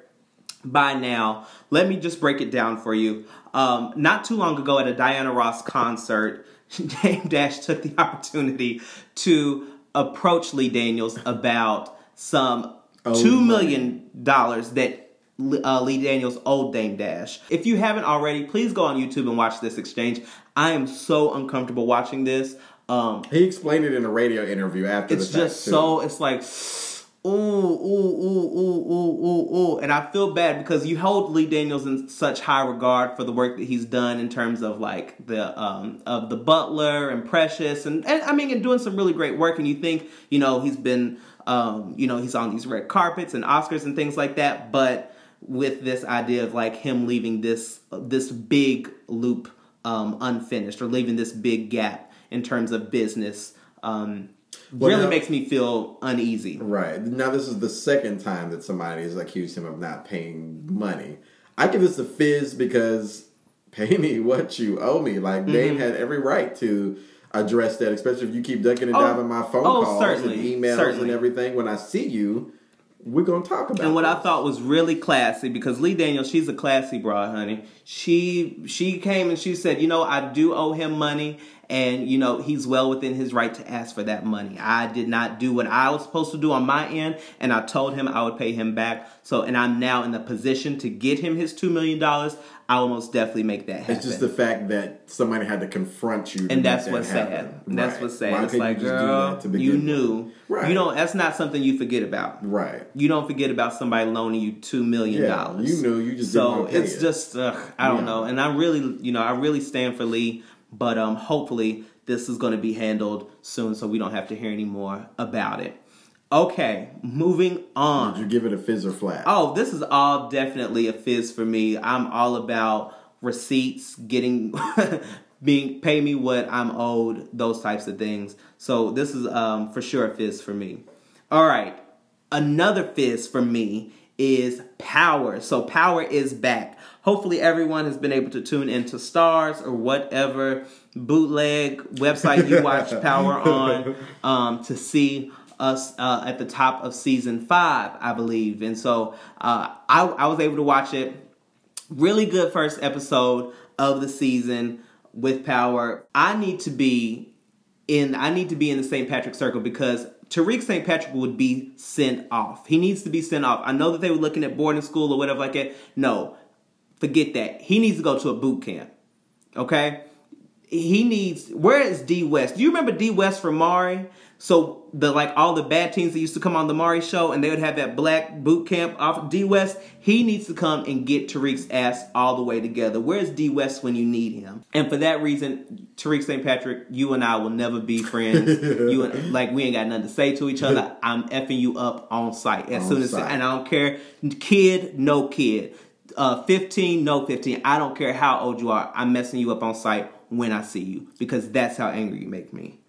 by now, let me just break it down for you. Um, not too long ago at a Diana Ross concert, (laughs) Dame Dash took the opportunity to approach Lee Daniels about some Oh, two million dollars that uh, Lee Daniels owed Dame Dash. If you haven't already, please go on YouTube and watch this exchange. I am so uncomfortable watching this. Um, he explained it in a radio interview after it's the fact, just too. so it's like ooh ooh ooh ooh ooh ooh ooh. And i feel bad because you hold lee daniels in such high regard for the work that he's done in terms of like the um of the butler and precious and, and i mean and doing some really great work. And you think you know he's been um you know he's on these red carpets and oscars and things like that. But with this idea of like him leaving this this big loop um unfinished or leaving this big gap in terms of business um Well, really now- makes me feel uneasy. Right. Now, this is the second time that somebody has accused him of not paying money. I give this a fizz because (laughs) pay me what you owe me. Like, Mm-hmm. Dame had every right to address that, especially if you keep ducking and Oh, diving my phone oh, calls certainly, and emails certainly. and everything. When I see you, we're going to talk about And what I thought was really classy because Lee Daniels, she's a classy broad, honey. She she came and she said, you know, I do owe him money, and you know he's well within his right to ask for that money. I did not do what I was supposed to do on my end, and I told him I would pay him back. So, and I'm now in the position to get him his two million dollars. I will most definitely make that happen. It's just the fact that somebody had to confront you, and that's that what's happen. sad. That's what's sad. Why it's like, you just do girl, that to begin you knew. Right. You don't. That's not something you forget about. Right. You don't forget about somebody loaning you two million Yeah, dollars. you knew, you just so it's it. just ugh, I don't Yeah. know, and I really, you know, I really stand for Lee, but um, hopefully this is going to be handled soon, so we don't have to hear any more about it. Okay, moving on. Did you give it a fizz or flat? Oh, this is all definitely a fizz for me. I'm all about receipts, getting (laughs) being pay me what I'm owed, those types of things. So this is um for sure a fizz for me. All right. Another fizz for me is Power. So Power is back. Hopefully everyone has been able to tune into Starz or whatever bootleg website you watch (laughs) Power on um, to see us uh, at the top of season five, I believe. And so uh, I, I was able to watch it. Really good first episode of the season with Power. I need to be in. I need to be in the St. Patrick Circle because Tariq St. Patrick would be sent off. He needs to be sent off. I know that they were looking at boarding school or whatever like that. No, forget that. He needs to go to a boot camp. Okay he needs. Where is D West? Do you remember D West from Maury? So the like all the bad teams that used to come on the Maury show and they would have that black boot camp off D West, he needs to come and get Tariq's ass all the way together. Where's D West when you need him? And for that reason, Tariq St. Patrick, you and I will never be friends. (laughs) you and like we ain't got nothing to say to each other. I'm effing you up on site as On soon as site. and I don't care. Kid, no kid. Uh, 15, no 15. I don't care how old you are. I'm messing you up on site when I see you because that's how angry you make me.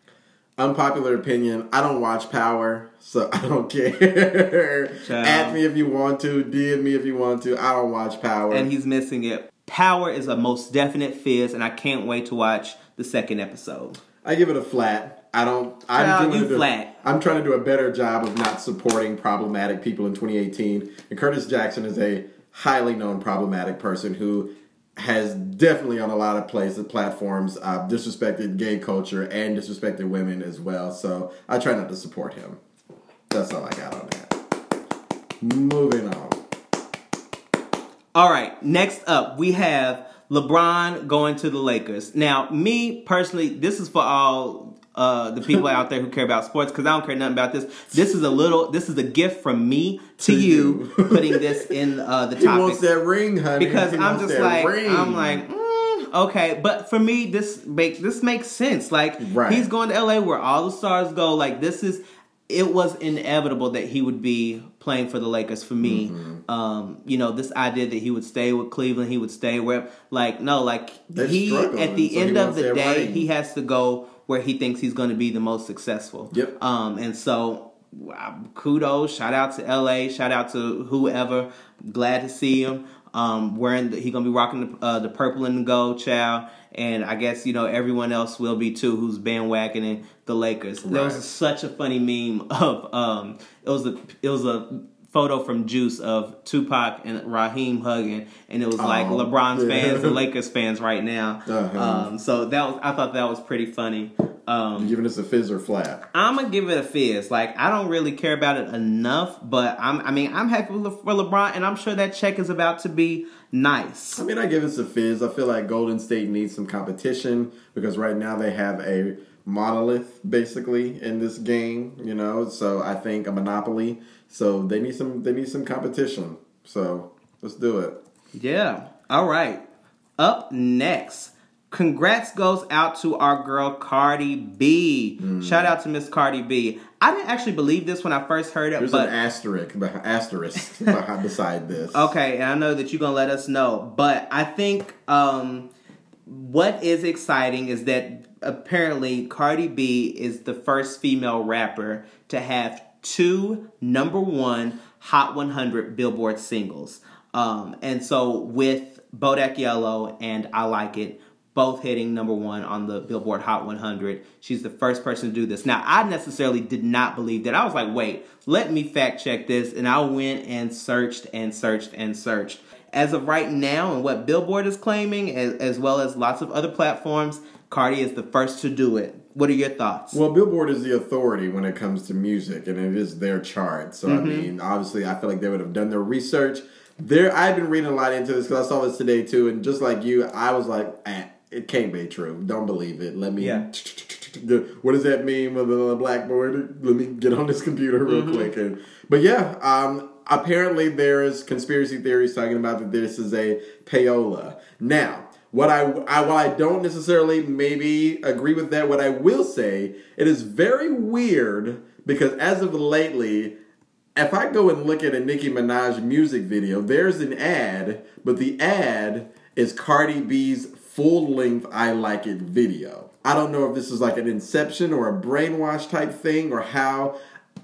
Unpopular opinion. I don't watch Power, so (laughs) I don't care. Add me if you want to. DM me if you want to. I don't watch Power. and he's missing it. Power is a most definite fizz, and I can't wait to watch the second episode. I give it a flat. I don't. I'm doing you a- flat. I'm trying to do a better job of not supporting problematic people in 2018. And Curtis Jackson is a highly known problematic person who has definitely on a lot of places platforms uh, disrespected gay culture and disrespected women as well. So I try not to support him. That's all I got on that. Moving on. All right, next up we have LeBron going to the Lakers. Now, me personally, this is for all uh, the people out there who care about sports because I don't care nothing about this. This is a little, this is a gift from me to, To you, you. (laughs) putting this in uh, the He wants that ring, honey. because He I'm just like, ring. I'm like. mm, Okay, but for me, this make this makes sense. Like Right. he's going to LA where all the stars go. Like this is, it was inevitable that he would be playing for the Lakers. For me, Mm-hmm. um, you know, this idea that he would stay with Cleveland, he would stay where, like, no, like They're he at the so end of the day, ring. he has to go where he thinks he's going to be the most successful. Yep. Um, and so kudos, shout out to LA, shout out to whoever. Glad to see him. Um, wearing the, he gonna be rocking the, uh, the purple and the gold, child. And I guess you know everyone else will be too, who's bandwagoning the Lakers. There was such a funny meme of um, it was a it was a photo from Juice of Tupac and Raheem hugging, and it was like Oh, LeBron's yeah. fans and (laughs) Lakers fans right now. Uh-huh. Um, so that was I thought that was pretty funny. Um, giving us a fizz or flat. I'm gonna give it a fizz. Like I don't really care about it enough, but I'm. I mean, I'm happy Le- for LeBron, and I'm sure that check is about to be nice. I mean, I give us a fizz. I feel like Golden State needs some competition because right now they have a monolith basically in this game, you know. So I think a monopoly. So they need some. They need some competition. So let's do it. Yeah. All right. Up next. Congrats goes out to our girl Cardi B. Mm. Shout out to Miss Cardi B. I didn't actually believe this when I first heard it, There's but an asterisk, asterisk (laughs) beside this. Okay, and I know that you're gonna let us know, but I think um, what is exciting is that apparently Cardi B is the first female rapper to have two number one Hot 100 Billboard singles, um, and so with Bodak Yellow and I Like It. Both hitting number one on the Billboard Hot 100. She's the first person to do this. Now, I necessarily did not believe that. I was like, wait, let me fact check this. And I went and searched and searched and searched. As of right now, and what Billboard is claiming, as, as well as lots of other platforms, Cardi is the first to do it. What are your thoughts? Well, Billboard is the authority when it comes to music, and it is their chart. So I mean, obviously, I feel like they would have done their research. There, I've been reading a lot into this because I saw this today too, and just like you, I was like, eh, it can't be true. Don't believe it. Let me. Yeah. (laughs) What does that mean with the blackboard? Let me get on this computer real quick. And but yeah, um, apparently there is conspiracy theories talking about that this is a payola. Now, what I, I while I don't necessarily maybe agree with that, what I will say it is very weird because as of lately. If I go and look at a Nicki Minaj music video, there's an ad, but the ad is Cardi B's full length I Like It video. I don't know if this is like an inception or a brainwash type thing or how.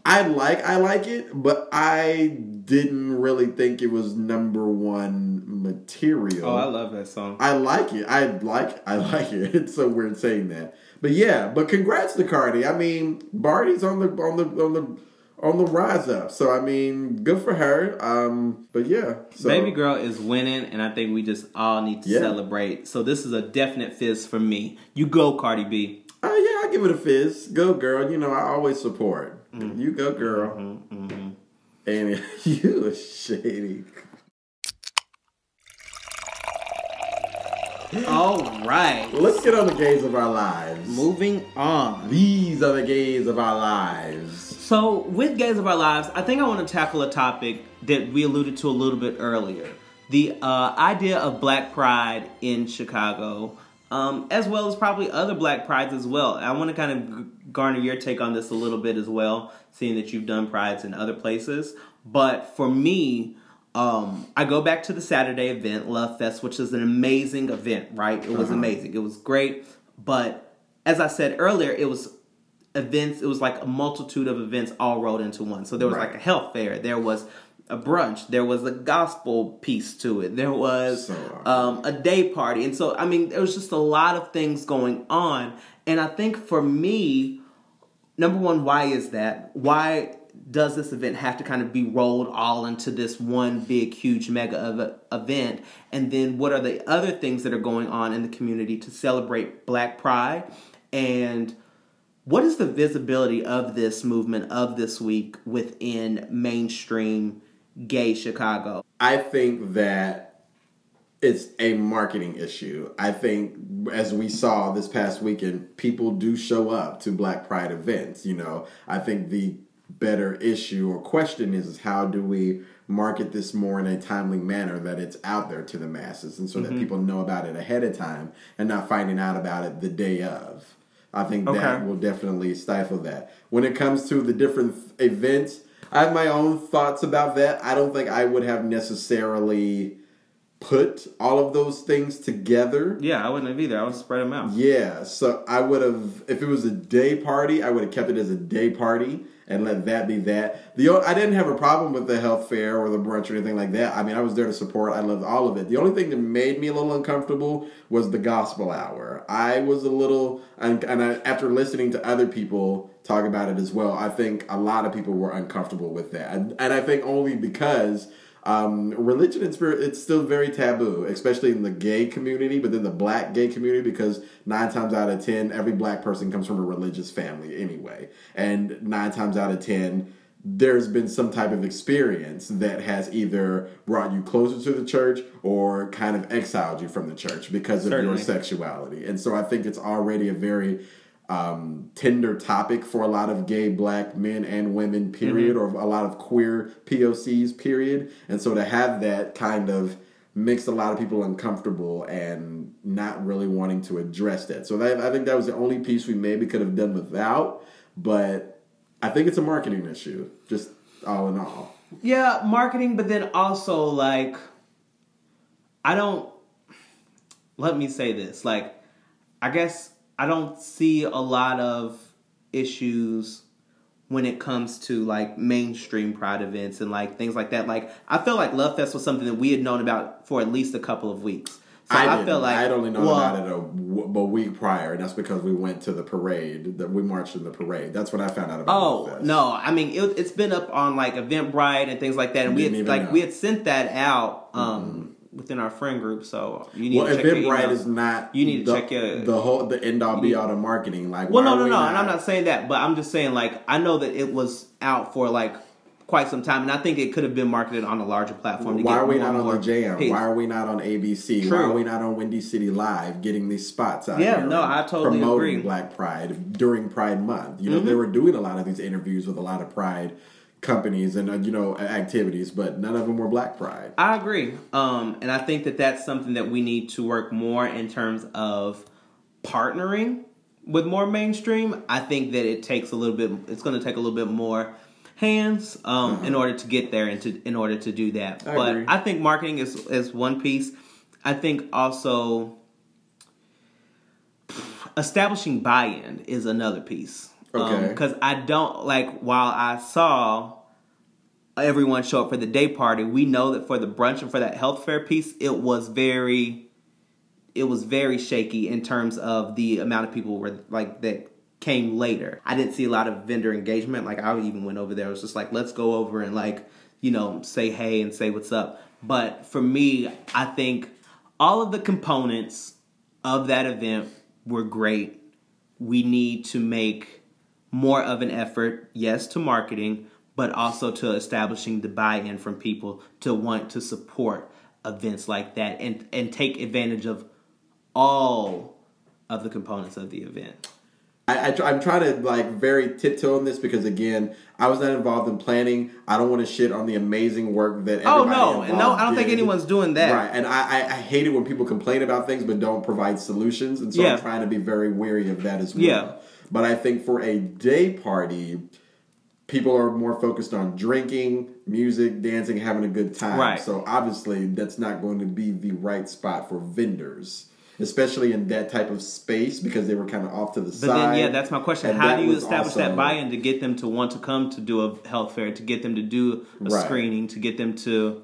I like I Like It, but I didn't really think it was number one material. oh, I love that song. I like it. I like I like it. (laughs) It's so weird saying that. But yeah, but congrats to Cardi. I mean, Barty's on the on the on the on the rise up. So I mean, good for her. Um, but yeah, so Baby girl is winning, and I think we just all need to Yeah. celebrate. So this is a definite fizz for me. You go, Cardi B. Oh yeah, I give it a fizz. Go girl. You know I always support. Mm-hmm. You go girl. And (laughs) you a shady. All right. Let's get on the gays of our lives. Moving on. These are the gays of our lives. So, with Gays of Our Lives, I think I want to tackle a topic that we alluded to a little bit earlier the uh, idea of black pride in Chicago, um, as well as probably other black prides as well. I want to kind of garner your take on this a little bit as well, seeing that you've done prides in other places. But for me, um, I go back to the Saturday event, Love Fest, which is an amazing event, right? It was Uh-huh. amazing. It was great. But as I said earlier, it was events, it was like a multitude of events all rolled into one. So there was Right. like a health fair, there was a brunch, there was a gospel piece to it, there was So um, a day party. And so, I mean, there was just a lot of things going on. And I think for me, number one, why is that? Why does this event have to kind of be rolled all into this one big, huge mega ev- event? And then what are the other things that are going on in the community to celebrate Black Pride? And what is the visibility of this movement of this week within mainstream gay Chicago? I think that it's a marketing issue. I think as we saw this past weekend, people do show up to Black Pride events. You know, I think the better issue or question is, is how do we market this more in a timely manner that it's out there to the masses and so that mm-hmm. people know about it ahead of time and not finding out about it the day of. I think that will definitely stifle that. When it comes to the different events, I have my own thoughts about that. I don't think I would have necessarily put all of those things together. Yeah, I wouldn't have either. I would spread them out. Yeah, so I would have, if it was a day party, I would have kept it as a day party and let that be that. The I didn't have a problem with the health fair or the brunch or anything like that. I mean, I was there to support. I loved all of it. The only thing that made me a little uncomfortable was the gospel hour. I was a little, and, and I, after listening to other people talk about it as well, I think a lot of people were uncomfortable with that, and, and I think only because um, religion and spirit it's still very taboo especially in the gay community but then the black gay community because nine times out of ten every black person comes from a religious family anyway. And nine times out of ten there's been some type of experience that has either brought you closer to the church or kind of exiled you from the church because of your sexuality. And so i think it's already a very um, tender topic for a lot of gay black men and women, period, or a lot of queer POCs, period. And so to have that kind of makes a lot of people uncomfortable and not really wanting to address that. So that, I think that was the only piece we maybe could have done without, but I think it's a marketing issue, just all in all. Yeah, marketing, but then also like I don't let me say this. Like I guess I don't see a lot of issues when it comes to like mainstream pride events and like things like that. Like I feel like Love Fest was something that we had known about for at least a couple of weeks. So I, I, feel like I'd only known well, about it a, w- a week prior, and that's because we went to the parade. That we marched in the parade. That's what I found out about. Oh Love Fest. no! I mean, it, it's been up on like Eventbrite and things like that, and we had like know. we had sent that out um, within our friend group. So you need Well, to check Eventbrite is not. You need to the, check your- the whole the end all be all to marketing. Like, Well, why no, no, we no, and I'm not saying that, but I'm just saying like I know that it was out for like quite some time, and I think it could have been marketed on a larger platform. To Why are we not on the Jam? Why are we not on ABC? Why True. are we not on Windy City Live getting these spots out Yeah, no, I totally promoting agree. Mm-hmm. Black Pride during Pride Month? You know, they were doing a lot of these interviews with a lot of Pride companies and uh, you know activities, but none of them were Black Pride. I agree, um, and I think that that's something that we need to work more in terms of partnering with more mainstream. I think that it takes a little bit. It's going to take a little bit more hands um, in order to get there and to in order to do that. I but agree. I think marketing is is one piece. I think also establishing buy-in is another piece. Okay. Because I don't like while I saw everyone show up for the day party, we know that for the brunch and for that health fair piece, it was very it was very shaky in terms of the amount of people were like that came later. I didn't see a lot of vendor engagement. Like I even went over there. It was just like, let's go over and like, you know, say hey and say what's up. But for me, I think all of the components of that event were great. We need to make more of an effort, yes, to marketing, but also to establishing the buy-in from people to want to support events like that and and take advantage of all of the components of the event. I, I, I'm trying to like very tiptoe on this because again, I was not involved in planning. I don't want to shit on the amazing work that. Oh no, no, I don't think anyone's doing that. Right, and I, I, I hate it when people complain about things but don't provide solutions, and so Yeah. I'm trying to be very wary of that as well. Yeah. But I think for a day party, people are more focused on drinking, music, dancing, having a good time. Right. So obviously, that's not going to be the right spot for vendors. Especially in that type of space because they were kind of off to the But side. then, yeah, that's my question. And How do you establish also- that buy-in to get them to want to come to do a health fair, to get them to do a Right. screening, to get them to?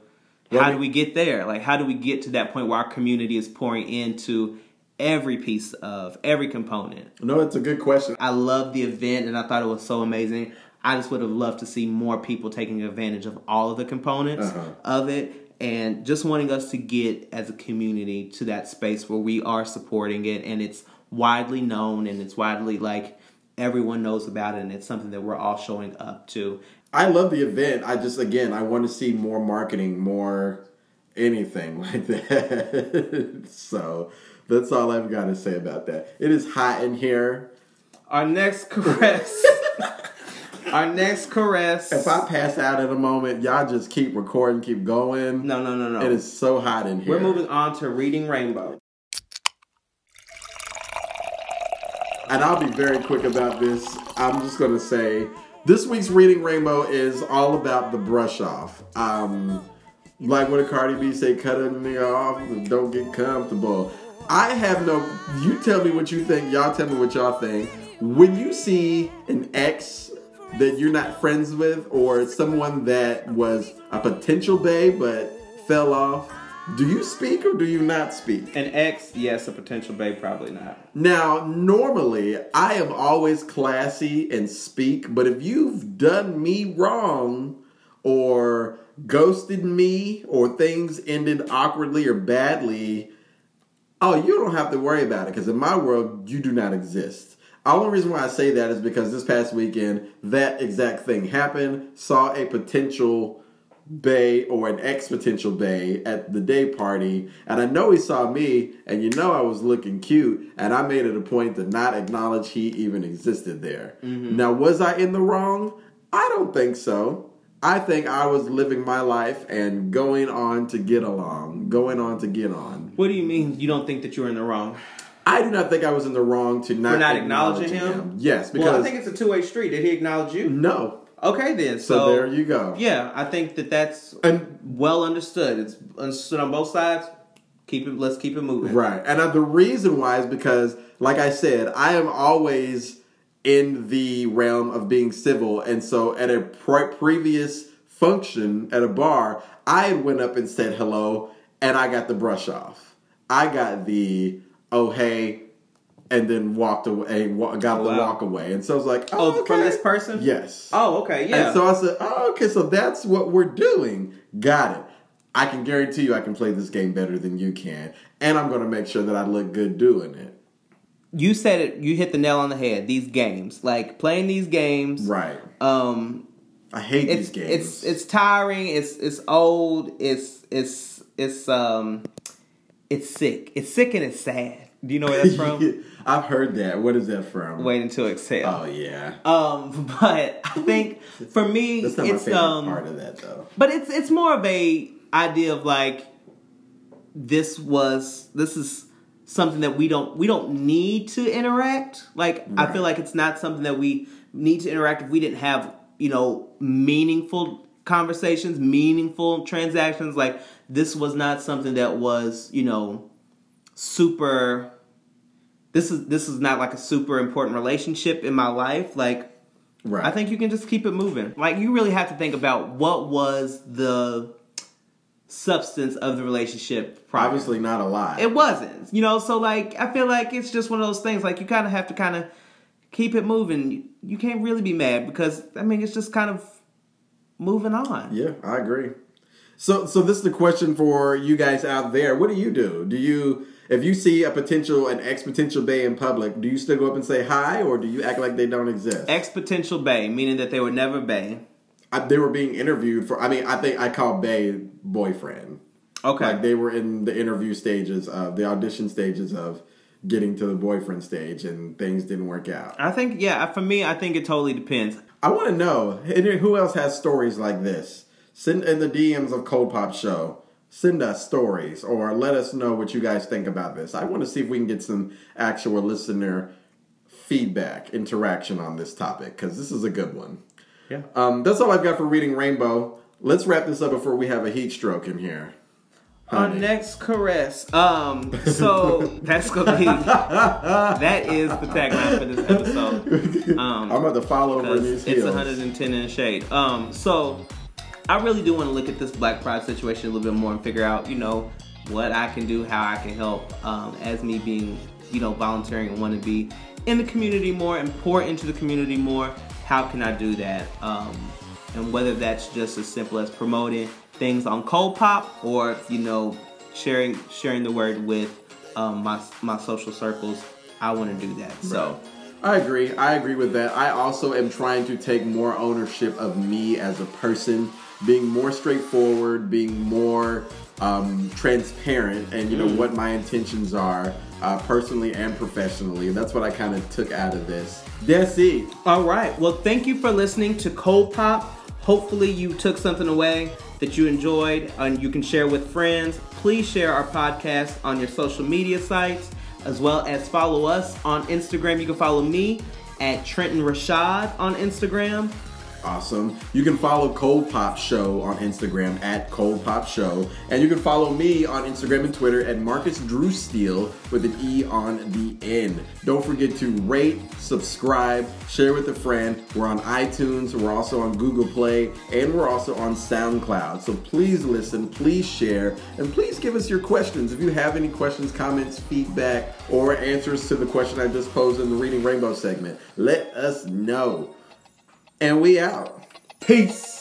How do we get there? Like, how do we get to that point where our community is pouring into every piece of every component? No, it's a good question. I love the event, and I thought it was so amazing. I just would have loved to see more people taking advantage of all of the components Uh-huh. of it, and just wanting us to get as a community to that space where we are supporting it, and it's widely known, and it's widely like everyone knows about it, and it's something that we're all showing up to. I love the event. I just again I want to see more marketing, more anything (laughs) like that. so that's all I've got to say about that. It is hot in here. Our next (laughs) caress. Our next caress. If I pass out at a moment, y'all just keep recording, keep going. no, no, no, no. It is so hot in here. We're moving on to reading Rainbow. and I'll be very quick about this. I'm just going to say this week's Reading Rainbow is all about the brush off. Um, like what a Cardi B say, cut a nigga off and don't get comfortable. I have no, you tell me what you think, y'all tell me what y'all think. When you see an ex that you're not friends with or someone that was a potential bae but fell off, do you speak or do you not speak? An ex, yes. A potential babe, probably not. Now, normally I am always classy and speak, but if you've done me wrong or ghosted me or things ended awkwardly or badly, oh, you don't have to worry about it because in my world, you do not exist. The only reason why I say that is because this past weekend, that exact thing happened. Saw a potential bay or an ex potential bay at the day party, and I know he saw me, and you know I was looking cute, and I made it a point to not acknowledge he even existed there. Mm-hmm. Now, was I in the wrong? I don't think so. I think I was living my life and going on to get along, going on to get on. What do you mean you don't think that you're in the wrong? I do not think I was in the wrong to not, not acknowledging him? Yes, because well, I think it's a two way street. Did he acknowledge you? no. Okay, then. So, So, there you go. yeah, I think that that's And well understood. It's understood on both sides. Keep it. Let's keep it moving. Right. And uh, the reason why is because, like I said, I am always in the realm of being civil. And so at a pre- previous function at a bar, I went up and said hello and I got the brush off. I got the, oh, hey, and then walked away, wa- got the Wow. walk away. And so I was like, Oh, oh, from okay. this person? Yes. Oh, okay. Yeah. And so I said, oh, okay, so that's what we're doing. Got it. I can guarantee you I can play this game better than you can. And I'm going to make sure that I look good doing it. you said it. You hit the nail on the head. These games, like playing these games, Right. um, I hate these games. it's it's tiring. It's it's old. It's it's it's um, it's sick. It's sick and it's sad. Do you know where that's from? (laughs) I've heard that. What is that from? Waiting to Exhale. Oh, yeah. Um, (laughs) but I think for me, That's not my it's favorite um, part of that, though. but it's it's more of a idea of like this was this is something that we don't we don't need to interact. Like I feel like it's not something that we need to interact if we didn't have you know meaningful conversations, meaningful transactions. Like this was not something that was you know super. This is this is not like a super important relationship in my life. Like Right. I think you can just keep it moving. Like you really have to think about what was the substance of the relationship. Prior. Obviously, not a lot. it wasn't. You know, so like I feel like it's just one of those things. Like you kind of have to kind of keep it moving. You, you can't really be mad because I mean it's just kind of moving on. yeah, I agree. So, so this is the question for you guys out there. What do you do? Do you, if you see a potential, an ex potential bay in public, do you still go up and say hi, or do you act like they don't exist? Ex potential bay, meaning that they were never bay. I, they were being interviewed for. I mean, I think I call Bay boyfriend. Okay. Like they were in the interview stages of the audition stages of getting to the boyfriend stage, and things didn't work out. I think yeah. For me, I think it totally depends. I want to know who else has stories like this. Send in the DMs of Cold Pop Show. Send us stories or let us know what you guys think about this. I want to see if we can get some actual listener feedback, interaction on this topic because this is a good one. Yeah. Um, that's all I've got for reading Rainbow. Let's wrap this up before we have a heat stroke in here. Our next caress. Um, so (laughs) that's gonna be that is the tagline for this episode. (laughs) Um, I'm about to follow over these it's heels. 110 in shade. Um, so I really do want to look at this Black Pride situation a little bit more and figure out, you know, what I can do, how I can help, um, as me being, you know, volunteering and want to be in the community more and pour into the community more. How can I do that? Um, and whether that's just as simple as promoting things on Cold Pop or, you know, sharing sharing the word with um, my my social circles. I want to do that. So. I agree. I agree with that. I also am trying to take more ownership of me as a person, being more straightforward, being more um, transparent, and you know what my intentions are, uh, personally and professionally. That's what I kind of took out of this. That's it. All right. Well, thank you for listening to Cold Pop. Hopefully, you took something away that you enjoyed and you can share with friends. Please share our podcast on your social media sites as well as follow us on Instagram. You can follow me at Trenton Rashad on Instagram. Awesome. You can follow Cold Pop Show on Instagram at Cold Pop Show. And you can follow me on Instagram and Twitter at Marcus Drew Steele with an E on the end. Don't forget to rate, subscribe, share with a friend. We're on iTunes, we're also on Google Play, and we're also on SoundCloud. So please listen, please share, and please give us your questions. If you have any questions, comments, feedback, or answers to the question I just posed in the Reading Rainbow segment, let us know. And we out. Peace.